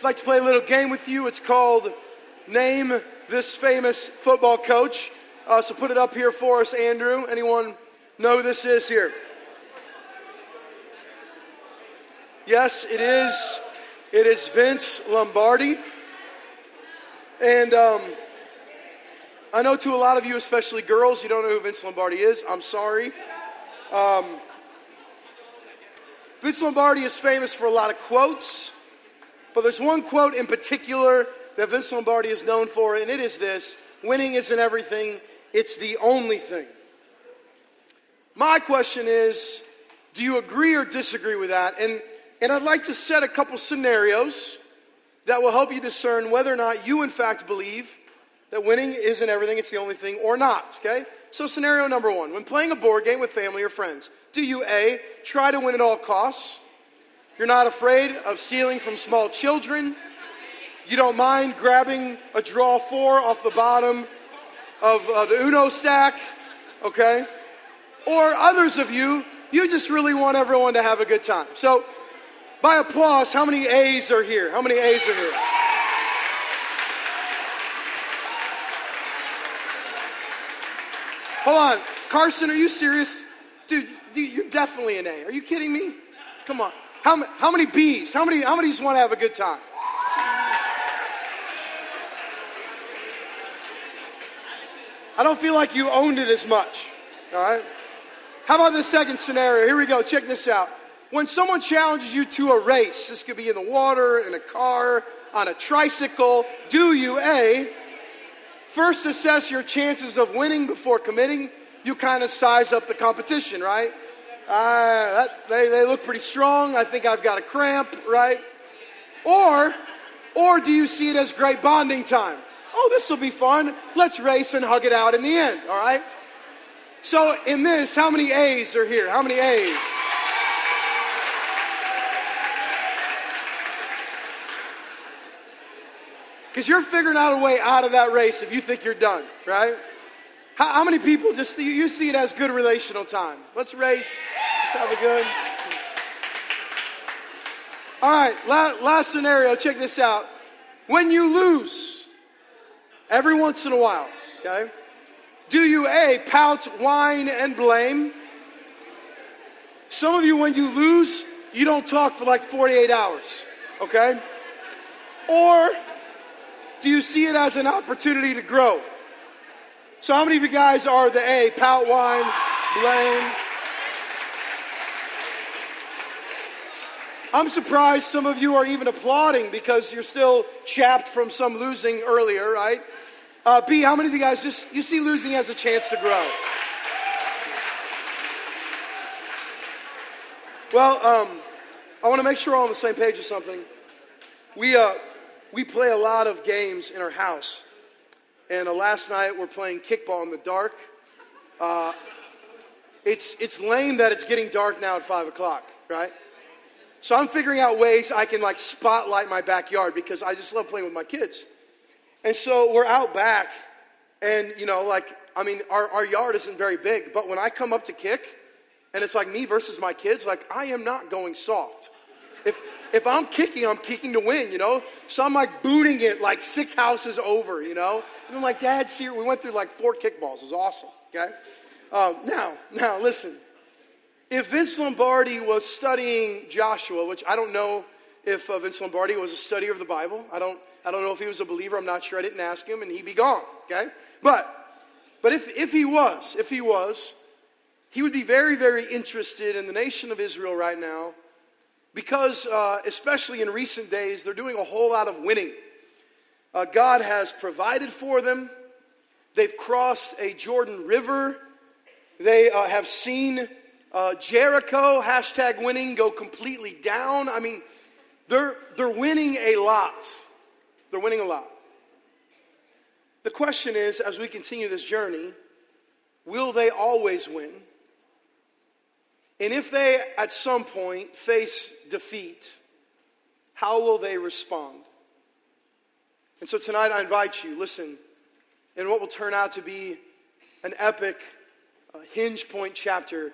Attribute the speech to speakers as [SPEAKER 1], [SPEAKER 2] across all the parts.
[SPEAKER 1] I'd like to play a little game with you. It's called Name This Famous Football Coach. Uh, so put it up here for us, Andrew. Anyone know who this is here? Yes, it is. It is Vince Lombardi. And um, I know to a lot of you, especially girls, you don't know who Vince Lombardi is. I'm sorry. Um, Vince Lombardi is famous for a lot of quotes. But there's one quote in particular that Vince Lombardi is known for, and it is this winning isn't everything, it's the only thing. My question is do you agree or disagree with that? And, and I'd like to set a couple scenarios that will help you discern whether or not you, in fact, believe that winning isn't everything, it's the only thing, or not, okay? So, scenario number one when playing a board game with family or friends, do you A, try to win at all costs? You're not afraid of stealing from small children. You don't mind grabbing a draw four off the bottom of uh, the Uno stack, okay? Or others of you, you just really want everyone to have a good time. So, by applause, how many A's are here? How many A's are here? Hold on. Carson, are you serious? Dude, dude, you're definitely an A. Are you kidding me? Come on. How, how many bees? How many, how many just want to have a good time? I don't feel like you owned it as much. All right? How about the second scenario? Here we go. Check this out. When someone challenges you to a race, this could be in the water, in a car, on a tricycle, do you A, first assess your chances of winning before committing? You kind of size up the competition, right? Uh, that, they, they look pretty strong. I think I've got a cramp, right? Or, or do you see it as great bonding time? Oh, this will be fun. Let's race and hug it out in the end, all right? So, in this, how many A's are here? How many A's? Because you're figuring out a way out of that race if you think you're done, right? How, how many people just you see it as good relational time? Let's race. Let's have a good. All right, last, last scenario. Check this out. When you lose, every once in a while, okay, do you A, pout, whine, and blame? Some of you, when you lose, you don't talk for like 48 hours, okay? Or do you see it as an opportunity to grow? So, how many of you guys are the A, pout, whine, blame? I'm surprised some of you are even applauding because you're still chapped from some losing earlier, right? Uh, B, how many of you guys just you see losing as a chance to grow? Well, um, I want to make sure we're all on the same page with something. We uh, we play a lot of games in our house, and uh, last night we're playing kickball in the dark. Uh, it's, it's lame that it's getting dark now at 5 o'clock, right? So I'm figuring out ways I can like spotlight my backyard because I just love playing with my kids. And so we're out back, and you know, like, I mean, our, our yard isn't very big, but when I come up to kick, and it's like me versus my kids, like, I am not going soft. If, if I'm kicking, I'm kicking to win, you know? So I'm like booting it like six houses over, you know? And I'm like, Dad, see, we went through like four kickballs. It was awesome, okay? Um, now, now, listen. If Vince Lombardi was studying Joshua, which I don't know if uh, Vince Lombardi was a studier of the Bible, I don't, I don't know if he was a believer. I'm not sure. I didn't ask him, and he'd be gone, okay? But, but if, if he was, if he was, he would be very, very interested in the nation of Israel right now because, uh, especially in recent days, they're doing a whole lot of winning. Uh, God has provided for them. They've crossed a Jordan River. They uh, have seen uh, Jericho, hashtag winning, go completely down. I mean, they're, they're winning a lot. They're winning a lot. The question is as we continue this journey, will they always win? And if they at some point face defeat, how will they respond? And so tonight I invite you, listen, in what will turn out to be an epic uh, hinge point chapter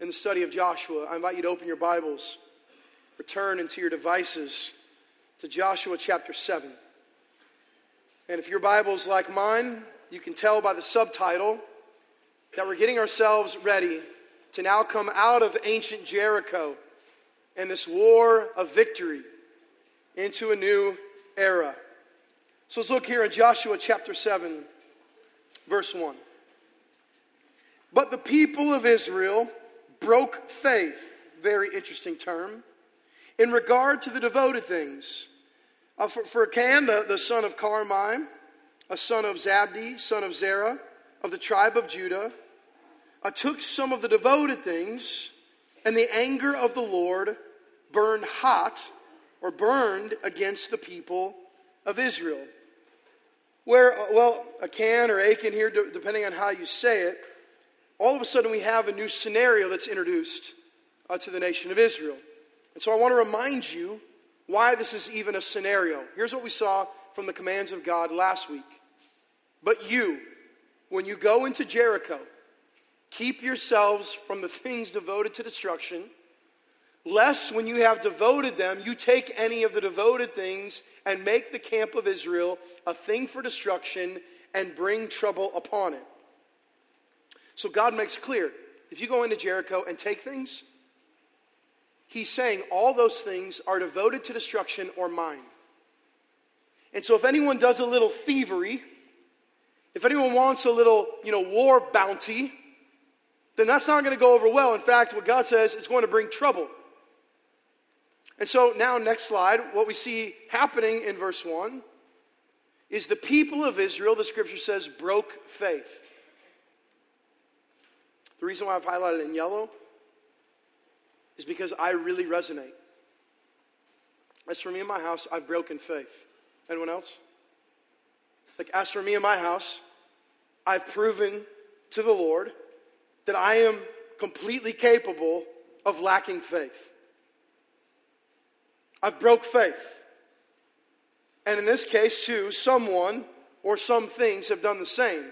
[SPEAKER 1] in the study of Joshua, I invite you to open your Bibles, return into your devices, to Joshua chapter 7. And if your Bible's like mine, you can tell by the subtitle that we're getting ourselves ready to now come out of ancient Jericho and this war of victory into a new era. So let's look here in Joshua chapter 7, verse 1. But the people of Israel broke faith, very interesting term, in regard to the devoted things. Uh, for, for Achan, the, the son of Carmi, a son of Zabdi, son of Zerah, of the tribe of Judah, uh, took some of the devoted things, and the anger of the Lord burned hot or burned against the people of Israel. Where, uh, well, Achan or Achan here, depending on how you say it, all of a sudden we have a new scenario that's introduced uh, to the nation of Israel. And so I want to remind you why this is even a scenario. Here's what we saw from the commands of God last week. But you, when you go into Jericho, keep yourselves from the things devoted to destruction, lest when you have devoted them, you take any of the devoted things and make the camp of Israel a thing for destruction and bring trouble upon it. So God makes clear if you go into Jericho and take things, He's saying all those things are devoted to destruction or mine. And so if anyone does a little thievery, if anyone wants a little, you know, war bounty, then that's not going to go over well. In fact, what God says is going to bring trouble. And so now, next slide, what we see happening in verse 1 is the people of Israel, the scripture says, broke faith. The reason why I've highlighted in yellow is because I really resonate. As for me and my house, I've broken faith. Anyone else? Like, as for me and my house, I've proven to the Lord that I am completely capable of lacking faith. I've broke faith. And in this case, too, someone or some things have done the same.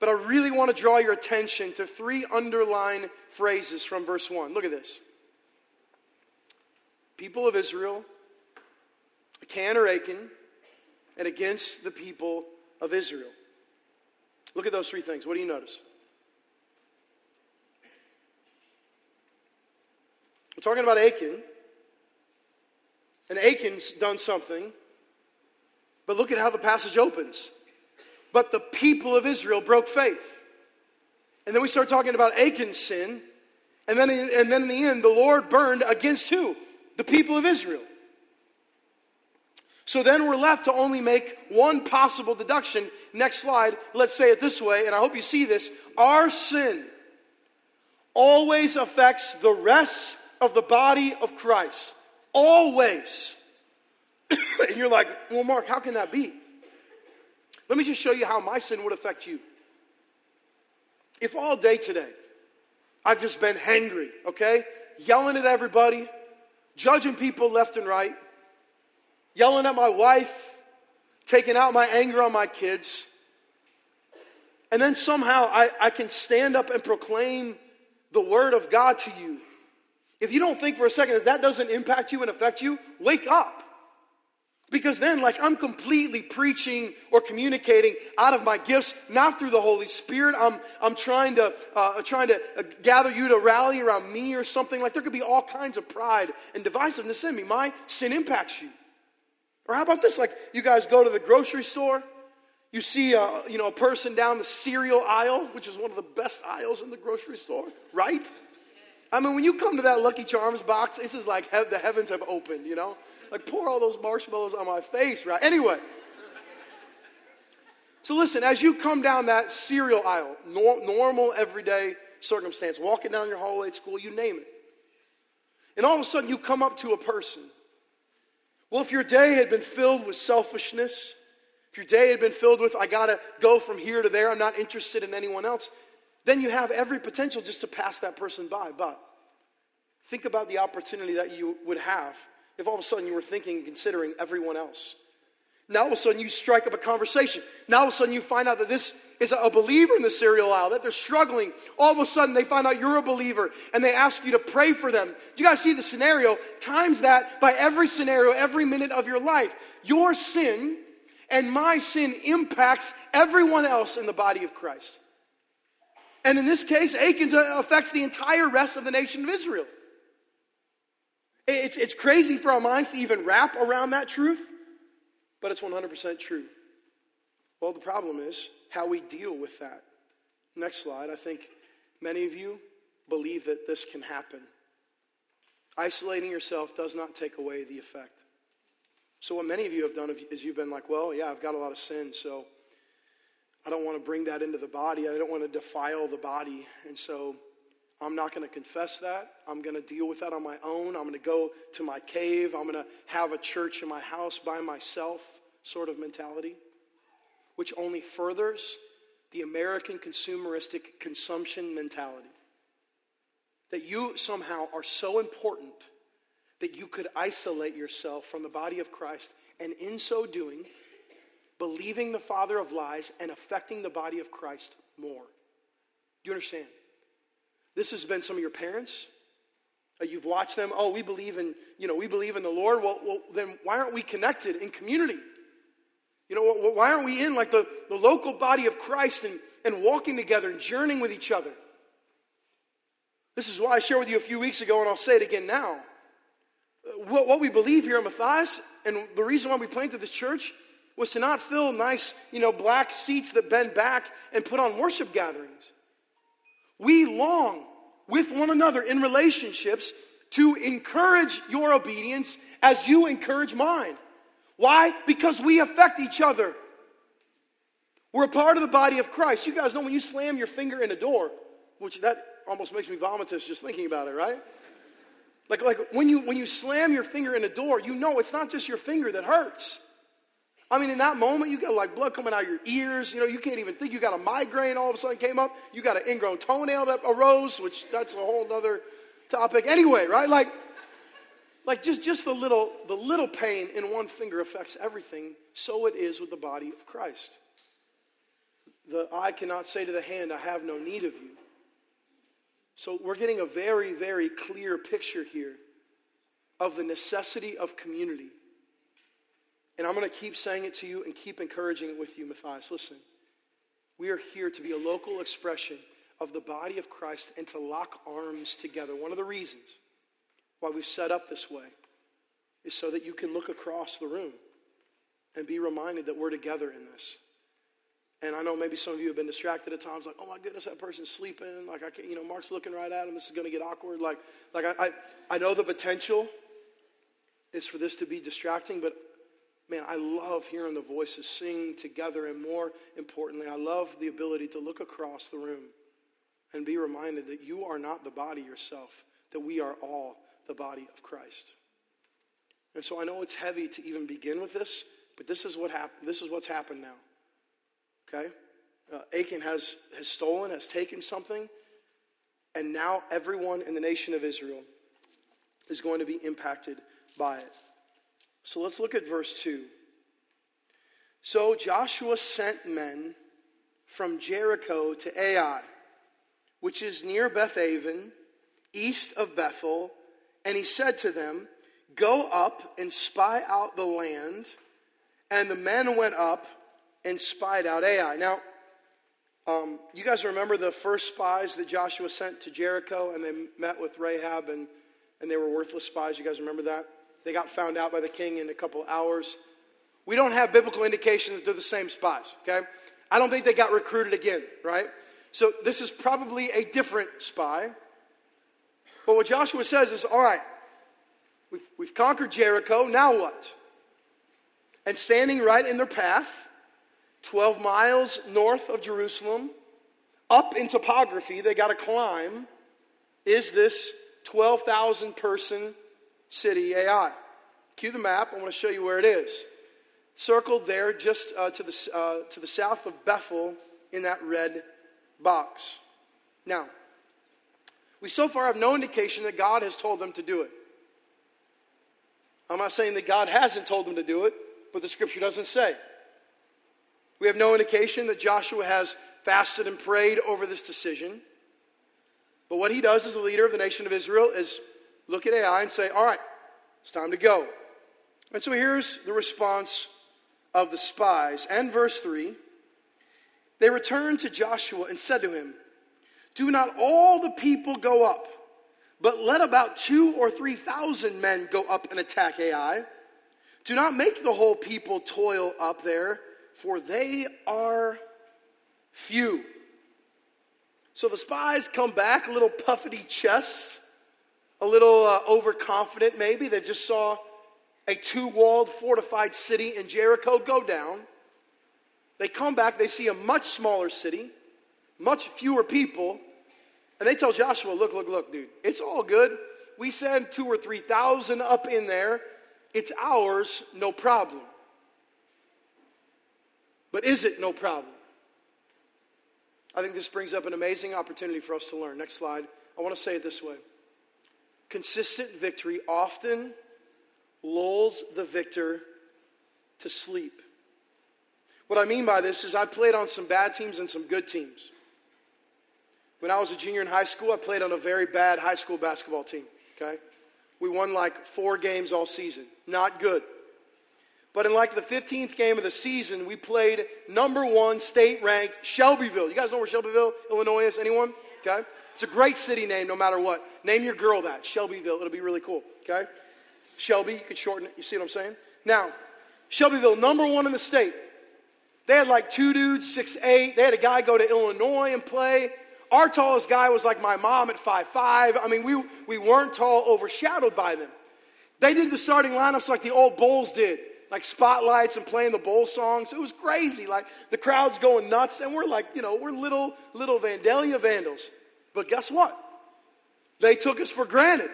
[SPEAKER 1] But I really want to draw your attention to three underlined phrases from verse 1. Look at this. People of Israel, Achan or Achan, and against the people of Israel. Look at those three things. What do you notice? We're talking about Achan. And Achan's done something. But look at how the passage opens. But the people of Israel broke faith. And then we start talking about Achan's sin. And then, and then in the end, the Lord burned against who? The people of Israel. So then we're left to only make one possible deduction. Next slide, let's say it this way, and I hope you see this. Our sin always affects the rest of the body of Christ. Always. and you're like, well, Mark, how can that be? Let me just show you how my sin would affect you. If all day today I've just been hangry, okay? Yelling at everybody, judging people left and right, yelling at my wife, taking out my anger on my kids, and then somehow I, I can stand up and proclaim the word of God to you. If you don't think for a second that that doesn't impact you and affect you, wake up. Because then, like, I'm completely preaching or communicating out of my gifts, not through the Holy Spirit. I'm, I'm trying to, uh, trying to uh, gather you to rally around me or something. Like, there could be all kinds of pride and divisiveness in me. My sin impacts you. Or how about this? Like, you guys go to the grocery store, you see a, you know, a person down the cereal aisle, which is one of the best aisles in the grocery store, right? I mean, when you come to that Lucky Charms box, this is like the heavens have opened, you know? like pour all those marshmallows on my face, right? Anyway. So listen, as you come down that cereal aisle, nor- normal, everyday circumstance, walking down your hallway at school, you name it. And all of a sudden you come up to a person. Well, if your day had been filled with selfishness, if your day had been filled with, I gotta go from here to there, I'm not interested in anyone else, then you have every potential just to pass that person by. But think about the opportunity that you would have if all of a sudden you were thinking and considering everyone else. Now all of a sudden you strike up a conversation. Now all of a sudden you find out that this is a believer in the cereal aisle, that they're struggling. All of a sudden they find out you're a believer and they ask you to pray for them. Do you guys see the scenario? Times that by every scenario, every minute of your life. Your sin and my sin impacts everyone else in the body of Christ. And in this case, Achan's uh, affects the entire rest of the nation of Israel. It's, it's crazy for our minds to even wrap around that truth but it's 100% true. Well, the problem is how we deal with that. Next slide. I think many of you believe that this can happen. Isolating yourself does not take away the effect. So, what many of you have done is you've been like, well, yeah, I've got a lot of sin, so I don't want to bring that into the body. I don't want to defile the body. And so I'm not going to confess that. I'm going to deal with that on my own. I'm going to go to my cave. I'm going to have a church in my house by myself sort of mentality, which only furthers the American consumeristic consumption mentality. That you somehow are so important that you could isolate yourself from the body of Christ, and in so doing, believing the father of lies and affecting the body of Christ more. Do you understand? This has been some of your parents. Uh, you've watched them. Oh, we believe in, you know, we believe in the Lord. Well, well, then why aren't we connected in community? You know, why aren't we in like the, the local body of Christ and, and walking together and journeying with each other? This is why I shared with you a few weeks ago, and I'll say it again now. Uh, what, what we believe here in Matthias, and the reason why we planted this church, was to not fill nice, you know, black seats that bend back and put on worship gatherings. We long with one another in relationships to encourage your obedience as you encourage mine. Why? Because we affect each other. We're a part of the body of Christ. You guys know when you slam your finger in a door, which that almost makes me vomitous just thinking about it, right? Like, like when, you, when you slam your finger in a door, you know it's not just your finger that hurts. I mean, in that moment, you got like blood coming out of your ears. You know, you can't even think. You got a migraine all of a sudden came up. You got an ingrown toenail that arose, which that's a whole other topic. Anyway, right? Like, like just, just the little the little pain in one finger affects everything. So it is with the body of Christ. The eye cannot say to the hand, I have no need of you. So we're getting a very, very clear picture here of the necessity of community. And I'm going to keep saying it to you and keep encouraging it with you, Matthias. Listen, we are here to be a local expression of the body of Christ and to lock arms together. One of the reasons why we've set up this way is so that you can look across the room and be reminded that we're together in this. And I know maybe some of you have been distracted at times, like, oh my goodness, that person's sleeping. Like, I can't, you know, Mark's looking right at him. This is going to get awkward. Like, like I, I, I know the potential is for this to be distracting, but man, I love hearing the voices sing together. And more importantly, I love the ability to look across the room and be reminded that you are not the body yourself, that we are all the body of Christ. And so I know it's heavy to even begin with this, but this is what happened. This is what's happened now. Okay? Uh, Achan has, has stolen, has taken something, and now everyone in the nation of Israel is going to be impacted by it. So let's look at verse 2. So Joshua sent men from Jericho to Ai, which is near Bethaven, east of Bethel, and he said to them, Go up and spy out the land. And the men went up and spied out Ai. Now, um, you guys remember the first spies that Joshua sent to Jericho and they met with Rahab and, and they were worthless spies? You guys remember that? They got found out by the king in a couple hours. We don't have biblical indication that they're the same spies, okay? I don't think they got recruited again, right? So this is probably a different spy. But what Joshua says is all right, we've, we've conquered Jericho, now what? And standing right in their path, 12 miles north of Jerusalem, up in topography, they got to climb, is this 12,000 person city Ai. Cue the map. I want to show you where it is. Circled there just uh, to, the, uh, to the south of Bethel in that red box. Now, we so far have no indication that God has told them to do it. I'm not saying that God hasn't told them to do it. but the scripture doesn't say. We have no indication that Joshua has fasted and prayed over this decision. But what he does as a leader of the nation of Israel is look at Ai and say, All right, it's time to go. And so here's the response of the spies. And verse 3 They returned to Joshua and said to him, Do not all the people go up, but let about two or three thousand men go up and attack Ai. Do not make the whole people toil up there, for they are few. So the spies come back, little puffety chests, a little uh, overconfident maybe. They just saw a two walled, fortified city in Jericho go down. They come back, they see a much smaller city, much fewer people, and they tell Joshua, Look, look, look, dude, it's all good. We send two or three thousand up in there. It's ours, no problem. But is it no problem? I think this brings up an amazing opportunity for us to learn. Next slide. I want to say it this way consistent victory often lulls the victor to sleep. What I mean by this is I played on some bad teams and some good teams. When I was a junior in high school, I played on a very bad high school basketball team, okay? We won like four games all season. Not good. But in like the 15th game of the season, we played number one state ranked Shelbyville. You guys know where Shelbyville, Illinois is? Anyone? Okay? It's a great city name no matter what. Name your girl that, Shelbyville. It'll be really cool, okay? Shelby, you could shorten it. You see what I'm saying? Now, Shelbyville, number one in the state. They had like two dudes, six eight. They had a guy go to Illinois and play. Our tallest guy was like my mom at five five. I mean, we, we weren't tall, overshadowed by them. They did the starting lineups like the old Bulls did, like spotlights and playing the Bull songs. It was crazy. Like the crowd's going nuts, and we're like, you know, we're little, little Vandalia vandals. But guess what? They took us for granted.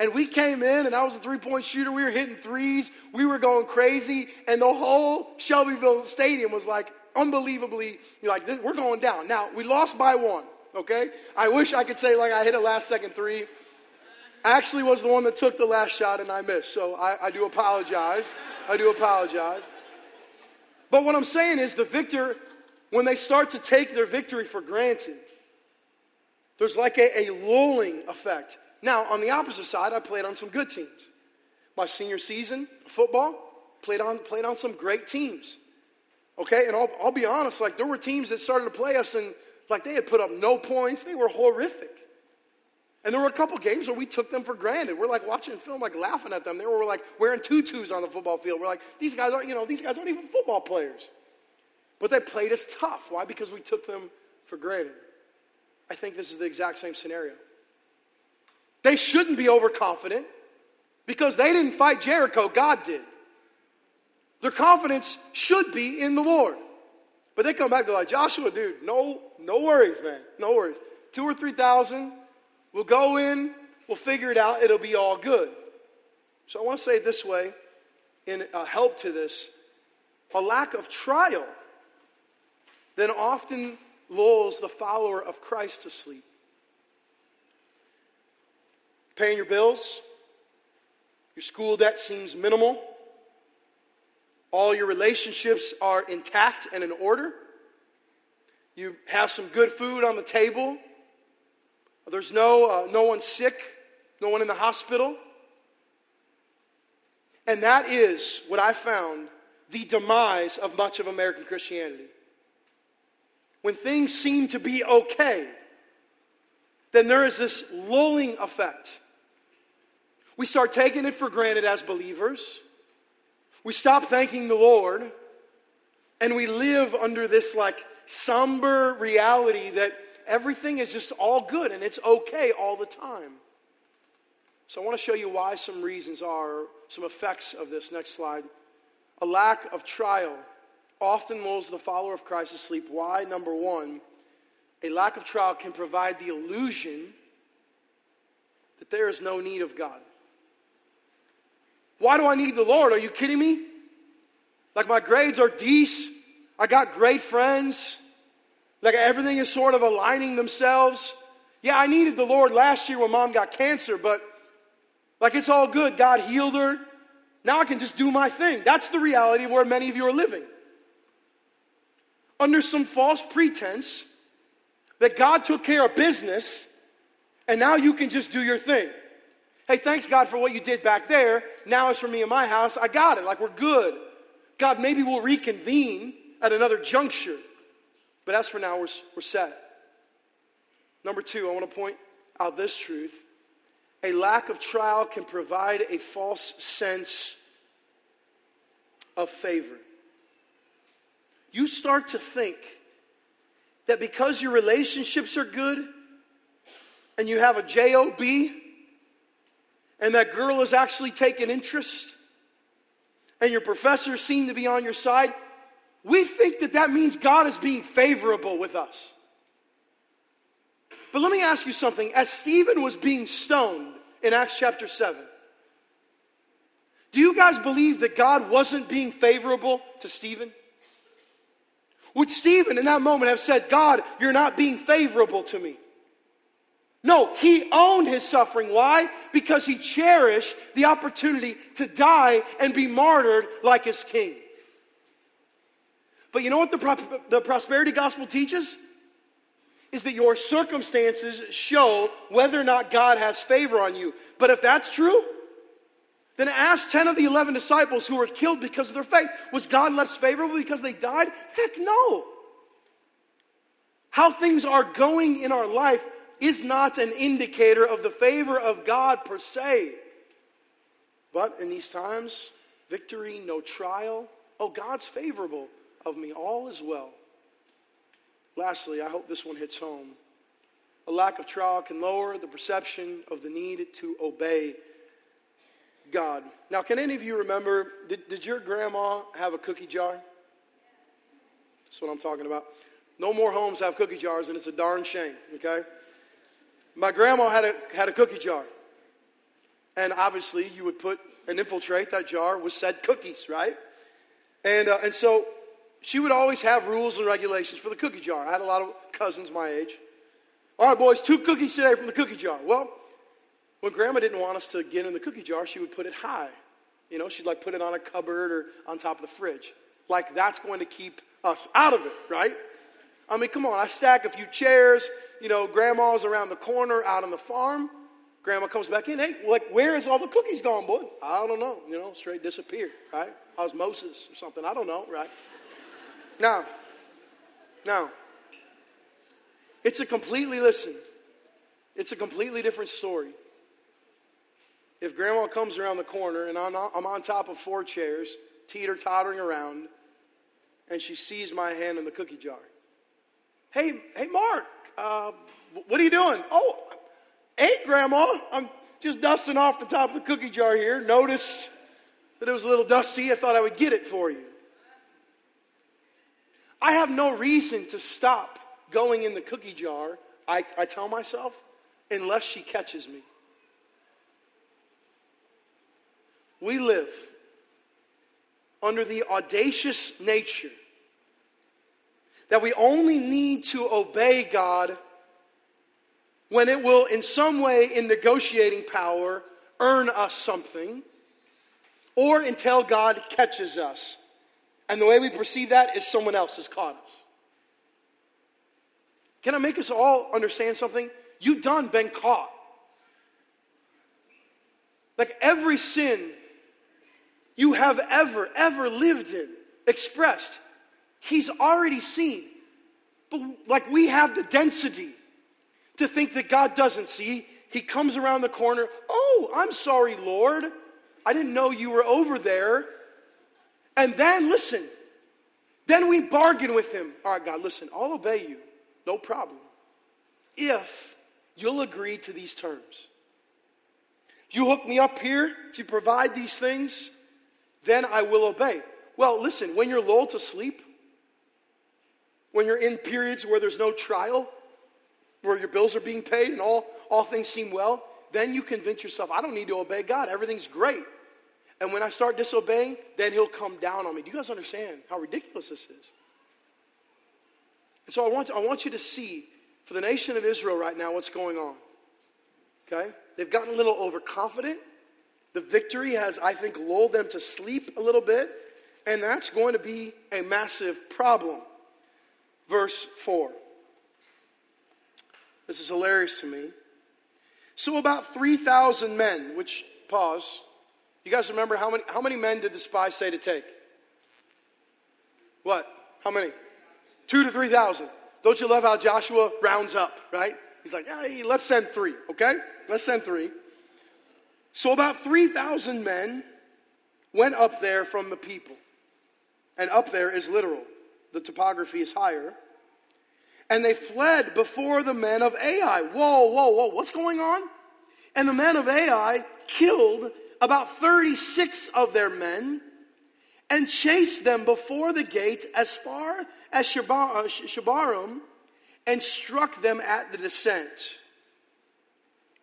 [SPEAKER 1] And we came in, and I was a three point shooter. We were hitting threes. We were going crazy. And the whole Shelbyville Stadium was like unbelievably, like, we're going down. Now, we lost by one, okay? I wish I could say, like, I hit a last second three. I actually was the one that took the last shot, and I missed. So I, I do apologize. I do apologize. But what I'm saying is, the victor, when they start to take their victory for granted, there's like a, a lulling effect. Now, on the opposite side, I played on some good teams. My senior season, football, played on, played on some great teams. Okay, and I'll, I'll be honest, like there were teams that started to play us and like they had put up no points, they were horrific. And there were a couple games where we took them for granted. We're like watching film, like laughing at them. They were like wearing tutus on the football field. We're like, these guys aren't, you know, these guys aren't even football players. But they played us tough. Why? Because we took them for granted. I think this is the exact same scenario. They shouldn't be overconfident because they didn't fight Jericho, God did. Their confidence should be in the Lord. But they come back, they're like, Joshua, dude, no, no worries, man. No worries. Two or three thousand, we'll go in, we'll figure it out, it'll be all good. So I want to say it this way, in a help to this, a lack of trial then often lulls the follower of Christ to sleep. Paying your bills, your school debt seems minimal, all your relationships are intact and in order, you have some good food on the table, there's no, uh, no one sick, no one in the hospital. And that is what I found the demise of much of American Christianity when things seem to be okay, then there is this lulling effect. We start taking it for granted as believers. We stop thanking the Lord. And we live under this like somber reality that everything is just all good and it's okay all the time. So I want to show you why some reasons are, some effects of this. Next slide. A lack of trial often lulls the follower of Christ to sleep. Why? Number one, a lack of trial can provide the illusion that there is no need of God. Why do I need the Lord? Are you kidding me? Like my grades are decent. I got great friends. Like everything is sort of aligning themselves. Yeah, I needed the Lord last year when mom got cancer, but like it's all good. God healed her. Now I can just do my thing. That's the reality of where many of you are living. Under some false pretense that God took care of business and now you can just do your thing. Hey, thanks God for what you did back there. Now it's for me and my house. I got it. Like we're good. God, maybe we'll reconvene at another juncture. But as for now, we're, we're set. Number two, I want to point out this truth. A lack of trial can provide a false sense of favor. You start to think that because your relationships are good and you have a job and that girl is actually taking interest and your professors seem to be on your side we think that that means god is being favorable with us. But let me ask you something. As stephen was being stoned in acts chapter 7 do you guys believe that god wasn't being favorable to stephen would Stephen in that moment have said, God, you're not being favorable to me? No, he owned his suffering. Why? Because he cherished the opportunity to die and be martyred like his king. But you know what the, pro- the prosperity gospel teaches? Is that your circumstances show whether or not God has favor on you. But if that's true, then ask 10 of the 11 disciples who were killed because of their faith. Was God less favorable because they died? Heck no. How things are going in our life is not an indicator of the favor of God per se. But in these times, victory, no trial. Oh, God's favorable of me. All is well. Lastly, I hope this one hits home. A lack of trial can lower the perception of the need to obey God. Now, can any of you remember, did, did your grandma have a cookie jar? That's what I'm talking about. No more homes have cookie jars, and it's a darn shame, okay? My grandma had a, had a cookie jar. And obviously, you would put and infiltrate that jar with said cookies, right? And, uh, and so she would always have rules and regulations for the cookie jar. I had a lot of cousins my age. All right, boys, two cookies today from the cookie jar. Well, when grandma didn't want us to get in the cookie jar, she would put it high. You know, she'd like put it on a cupboard or on top of the fridge. Like that's going to keep us out of it, right? I mean, come on, I stack a few chairs, you know, grandma's around the corner out on the farm. Grandma comes back in, hey, like, where is all the cookies gone, boy? I don't know, you know, straight disappeared, right? Osmosis or something, I don't know, right? Now, now, it's a completely, listen, it's a completely different story if grandma comes around the corner and I'm, I'm on top of four chairs, teeter tottering around, and she sees my hand in the cookie jar. Hey, hey, Mark, uh, what are you doing? Oh, hey, Grandma, I'm just dusting off the top of the cookie jar here. Noticed that it was a little dusty. I thought I would get it for you. I have no reason to stop going in the cookie jar, I, I tell myself, unless she catches me. We live under the audacious nature that we only need to obey God when it will, in some way, in negotiating power, earn us something, or until God catches us. And the way we perceive that is someone else has caught us. Can I make us all understand something? You done been caught. Like every sin you have ever, ever lived in, expressed. He's already seen. But like we have the density to think that God doesn't see. He comes around the corner. Oh, I'm sorry, Lord. I didn't know you were over there. And then, listen, then we bargain with him. All right, God, listen, I'll obey you. No problem. If you'll agree to these terms. If you hook me up here, if you provide these things, then I will obey. Well, listen, when you're lulled to sleep, when you're in periods where there's no trial, where your bills are being paid and all, all things seem well, then you convince yourself, I don't need to obey God. Everything's great. And when I start disobeying, then he'll come down on me. Do you guys understand how ridiculous this is? And so I want, I want you to see for the nation of Israel right now what's going on. Okay? They've gotten a little overconfident The victory has, I think, lulled them to sleep a little bit, and that's going to be a massive problem. Verse 4. This is hilarious to me. So, about 3,000 men, which, pause. You guys remember how many, how many men did the spies say to take? What? How many? Two to 3,000. Don't you love how Joshua rounds up, right? He's like, hey, let's send three, okay? Let's send three. So about 3,000 men went up there from the people. And up there is literal, the topography is higher. And they fled before the men of Ai. Whoa, whoa, whoa, what's going on? And the men of Ai killed about 36 of their men and chased them before the gate as far as uh, Shebarim and struck them at the descent.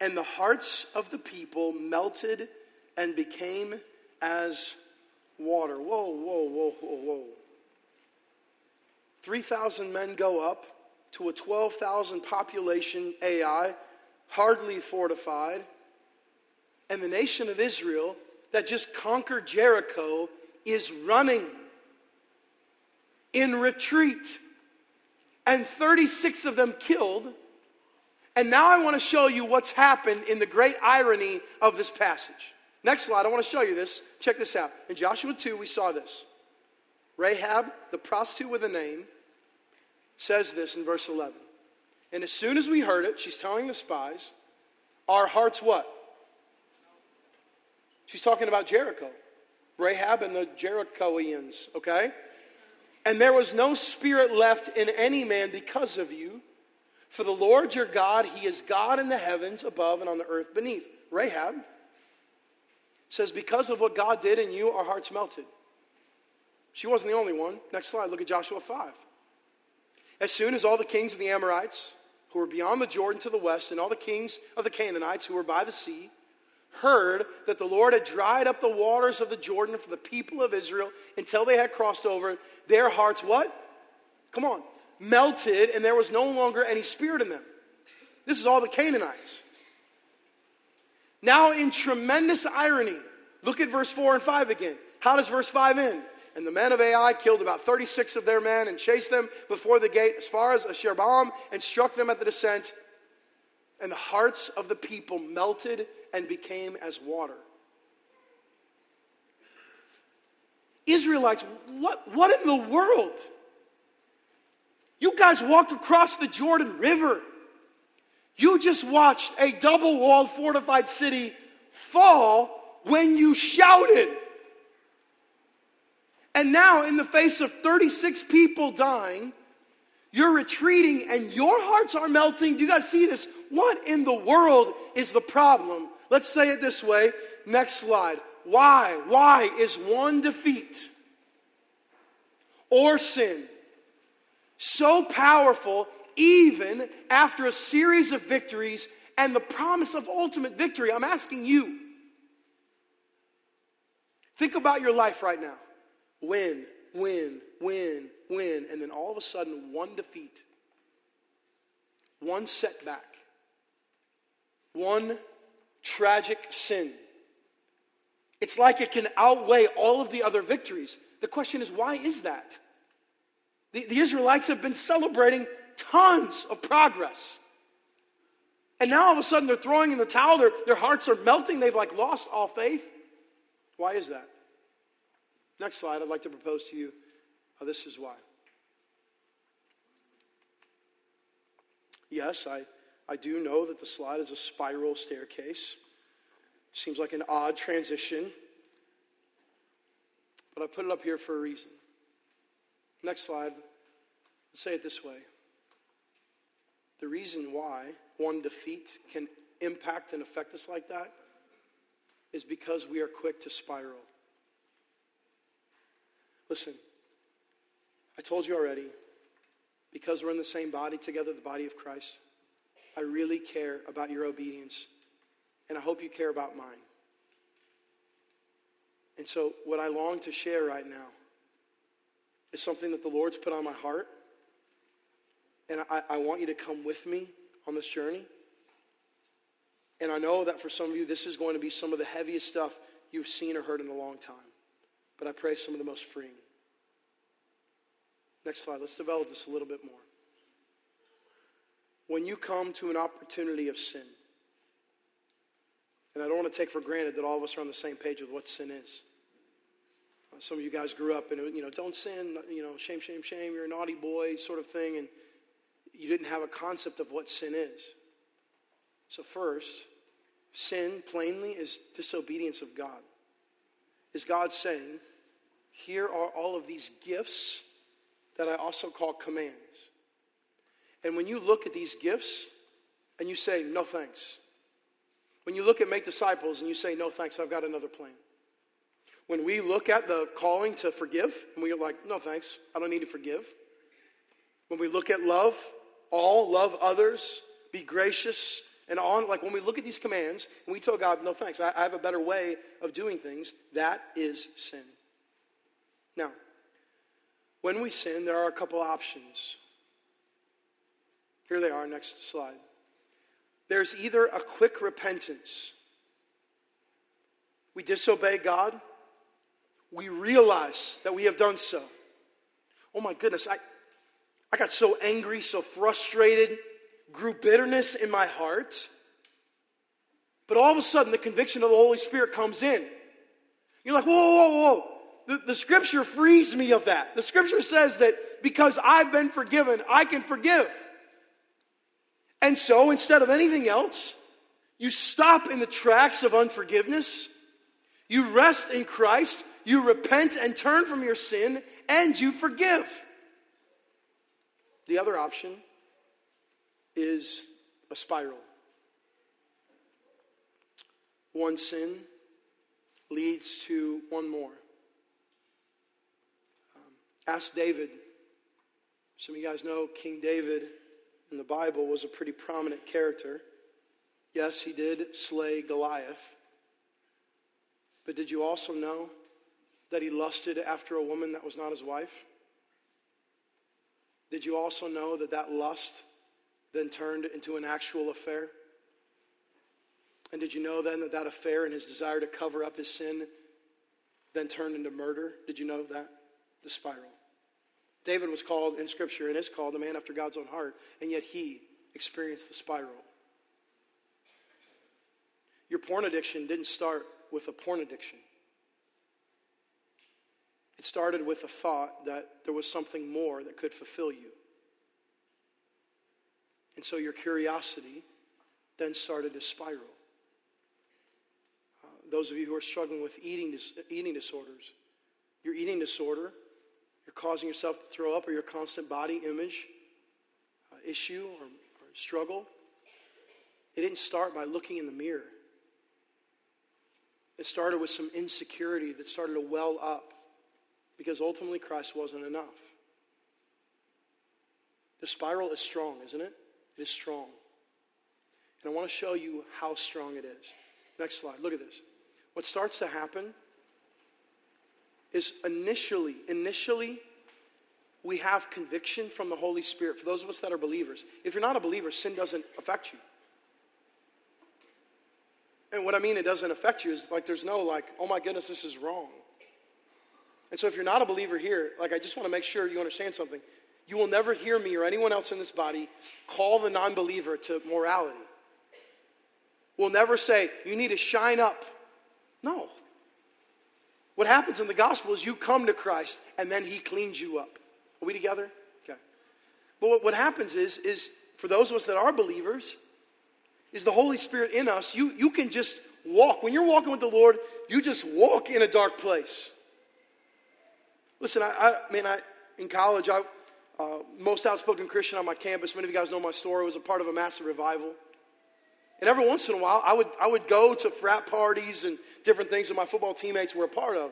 [SPEAKER 1] And the hearts of the people melted and became as water. Whoa, whoa, whoa, whoa, whoa. 3,000 men go up to a 12,000 population Ai, hardly fortified. And the nation of Israel that just conquered Jericho is running in retreat and 36 of them killed. And now I want to show you what's happened in the great irony of this passage. Next slide, I want to show you this. Check this out. In Joshua 2, we saw this. Rahab, the prostitute with a name, says this in verse 11. And as soon as we heard it, she's telling the spies, our hearts what? She's talking about Jericho. Rahab and the Jerichoians, okay? And there was no spirit left in any man because of you. For the Lord your God, He is God in the heavens above and on the earth beneath. Rahab says, Because of what God did in you, our hearts melted. She wasn't the only one. Next slide, look at Joshua 5. As soon as all the kings of the Amorites, who were beyond the Jordan to the west, and all the kings of the Canaanites, who were by the sea, heard that the Lord had dried up the waters of the Jordan for the people of Israel until they had crossed over, their hearts what? Come on. Melted, and there was no longer any spirit in them. This is all the Canaanites. Now, in tremendous irony, look at verse 4 and 5 again. How does verse 5 end? And the men of Ai killed about 36 of their men and chased them before the gate as far as Shebarim and struck them at the descent. And the hearts of the people melted and became as water. Israelites, what, what in the world? You guys walked across the Jordan River. You just watched a double walled fortified city fall when you shouted. And now, in the face of 36 people dying, you're retreating and your hearts are melting. Do you guys see this? What in the world is the problem Let's say it this way. Next slide. Why? Why is one defeat or sin so powerful even after a series of victories and the promise of ultimate victory? I'm asking you. Think about your life right now. Win, win, win, win, and then all of a sudden, one defeat, one setback, one tragic sin. It's like it can outweigh all of the other victories. The question is, why is that? The, the Israelites have been celebrating tons of progress. And now all of a sudden they're throwing in the towel, their, their hearts are melting, they've like lost all faith. Why is that? Next slide, I'd like to propose to you oh, this is why. Yes, I I do know that the slide is a spiral staircase. Seems like an odd transition. But I put it up here for a reason. Next slide. Let's say it this way. The reason why one defeat can impact and affect us like that is because we are quick to spiral. Listen, I told you already, because we're in the same body together, the body of Christ. I really care about your obedience, and I hope you care about mine. And so, what I long to share right now is something that the Lord's put on my heart, and I, I want you to come with me on this journey. And I know that for some of you, this is going to be some of the heaviest stuff you've seen or heard in a long time. But I pray some of the most freeing. Next slide. Let's develop this a little bit more. When you come to an opportunity of sin, and I don't want to take for granted that all of us are on the same page with what sin is. Some of you guys grew up and, you know, don't sin, you know, shame, shame, shame, you're a naughty boy sort of thing, and you didn't have a concept of what sin is. So, first, sin plainly is disobedience of God. Is God saying, here are all of these gifts that I also call commands. And when you look at these gifts and you say, no thanks, when you look at make disciples and you say, no thanks, I've got another plan. When we look at the calling to forgive and we're like, no thanks, I don't need to forgive. When we look at love, all, love others, be gracious, and on, like when we look at these commands and we tell God, no thanks, I, I have a better way of doing things, that is sin. Now, when we sin, there are a couple options. Here they are, next slide. There's either a quick repentance, we disobey God, we realize that we have done so. Oh my goodness, I, I got so angry, so frustrated, grew bitterness in my heart. But all of a sudden, the conviction of the Holy Spirit comes in. You're like, whoa, whoa, whoa. The, the scripture frees me of that. The scripture says that because I've been forgiven, I can forgive. And so instead of anything else, you stop in the tracks of unforgiveness, you rest in Christ, you repent and turn from your sin, and you forgive. The other option is a spiral. One sin leads to one more. Um, ask David. Some of you guys know King David in the Bible was a pretty prominent character. Yes, he did slay Goliath. But did you also know that he lusted after a woman that was not his wife? Did you also know that that lust then turned into an actual affair? And did you know then that that affair and his desire to cover up his sin then turned into murder? Did you know that? The spiral. David was called in Scripture and is called a man after God's own heart, and yet he experienced the spiral. Your porn addiction didn't start with a porn addiction. It started with a thought that there was something more that could fulfill you. And so your curiosity then started to spiral. Uh, those of you who are struggling with eating, dis- eating disorders, your eating disorder you're causing yourself to throw up or your constant body image uh, issue or, or struggle, it didn't start by looking in the mirror. It started with some insecurity that started to well up because ultimately Christ wasn't enough. The spiral is strong, isn't it? It is strong. And I want to show you how strong it is. Next slide. Look at this. What starts to happen is initially, initially, we have conviction from the Holy Spirit for those of us that are believers. If you're not a believer, sin doesn't affect you. And what I mean it doesn't affect you is like there's no like, oh my goodness, this is wrong. And so if you're not a believer here, like I just want to make sure you understand something. You will never hear me or anyone else in this body call the non believer to morality. We'll never say, you need to shine up. No. What happens in the gospel is you come to Christ and then he cleans you up. Are we together? Okay. But what, what happens is, is for those of us that are believers, is the Holy Spirit in us. You, you can just walk. When you're walking with the Lord, you just walk in a dark place. Listen, I, I mean, I, in college, I, uh, most outspoken Christian on my campus. Many of you guys know my story. was a part of a massive revival. And every once in a while, I would, I would go to frat parties and different things that my football teammates were a part of.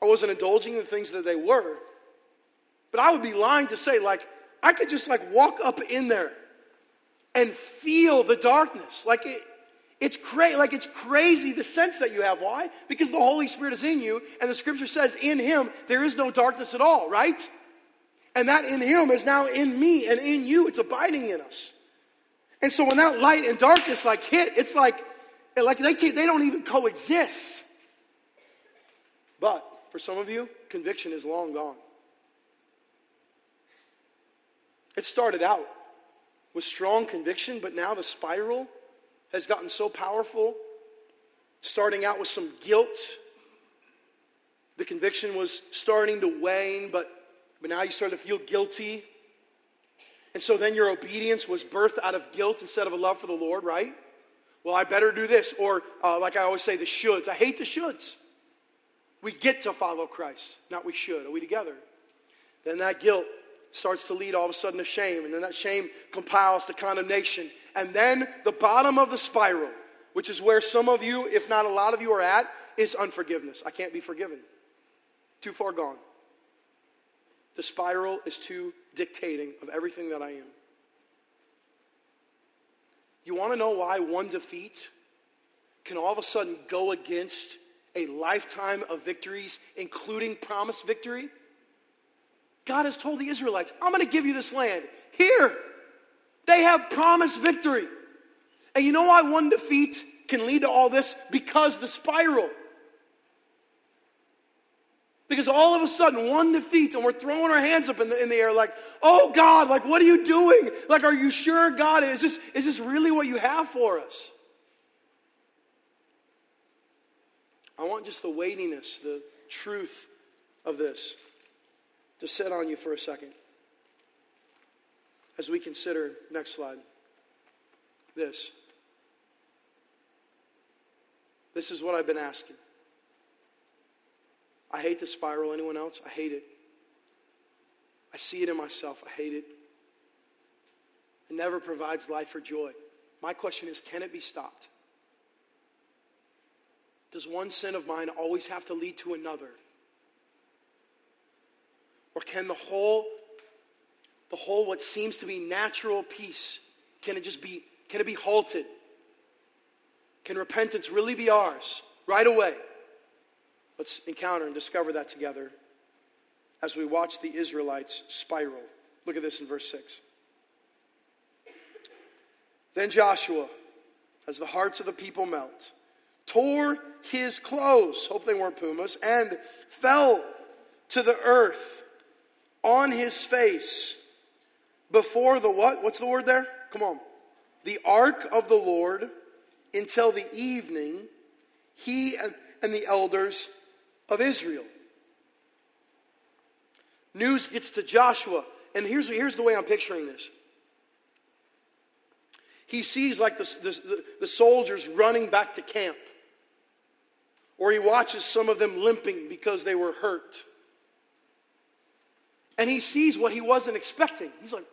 [SPEAKER 1] I wasn't indulging in the things that they were. But I would be lying to say, like, I could just like walk up in there and feel the darkness. Like it, it's crazy, like it's crazy the sense that you have. Why? Because the Holy Spirit is in you, and the scripture says, in him there is no darkness at all, right? And that in him is now in me and in you. It's abiding in us. And so when that light and darkness like hit, it's like, like they, can't, they don't even coexist. But for some of you, conviction is long gone. It started out with strong conviction, but now the spiral has gotten so powerful. Starting out with some guilt. The conviction was starting to wane, but, but now you start to feel guilty. And so then your obedience was birthed out of guilt instead of a love for the Lord, right? Well, I better do this. Or, uh, like I always say, the shoulds. I hate the shoulds. We get to follow Christ, not we should. Are we together? Then that guilt starts to lead all of a sudden to shame. And then that shame compiles to condemnation. And then the bottom of the spiral, which is where some of you, if not a lot of you, are at, is unforgiveness. I can't be forgiven. Too far gone. The spiral is too dictating of everything that I am. You want to know why one defeat can all of a sudden go against a lifetime of victories, including promised victory? God has told the Israelites, I'm going to give you this land. Here, they have promised victory. And you know why one defeat can lead to all this? Because the spiral. Because all of a sudden, one defeat, and we're throwing our hands up in the, in the air, like, oh God, like, what are you doing? Like, are you sure, God? Is this, is this really what you have for us? I want just the weightiness, the truth of this to sit on you for a second as we consider, next slide, this. This is what I've been asking. I hate the spiral. Anyone else? I hate it. I see it in myself. I hate it. It never provides life or joy. My question is can it be stopped? Does one sin of mine always have to lead to another? Or can the whole, the whole what seems to be natural peace, can it just be, can it be halted? Can repentance really be ours right away? Let's encounter and discover that together as we watch the Israelites spiral. Look at this in verse 6. Then Joshua, as the hearts of the people melt, tore his clothes, hope they weren't pumas, and fell to the earth on his face before the what? What's the word there? Come on. The ark of the Lord until the evening, he and and the elders of Israel. News gets to Joshua, and here's, here's the way I'm picturing this. He sees like the, the, the soldiers running back to camp, or he watches some of them limping because they were hurt. And he sees what he wasn't expecting. He's like,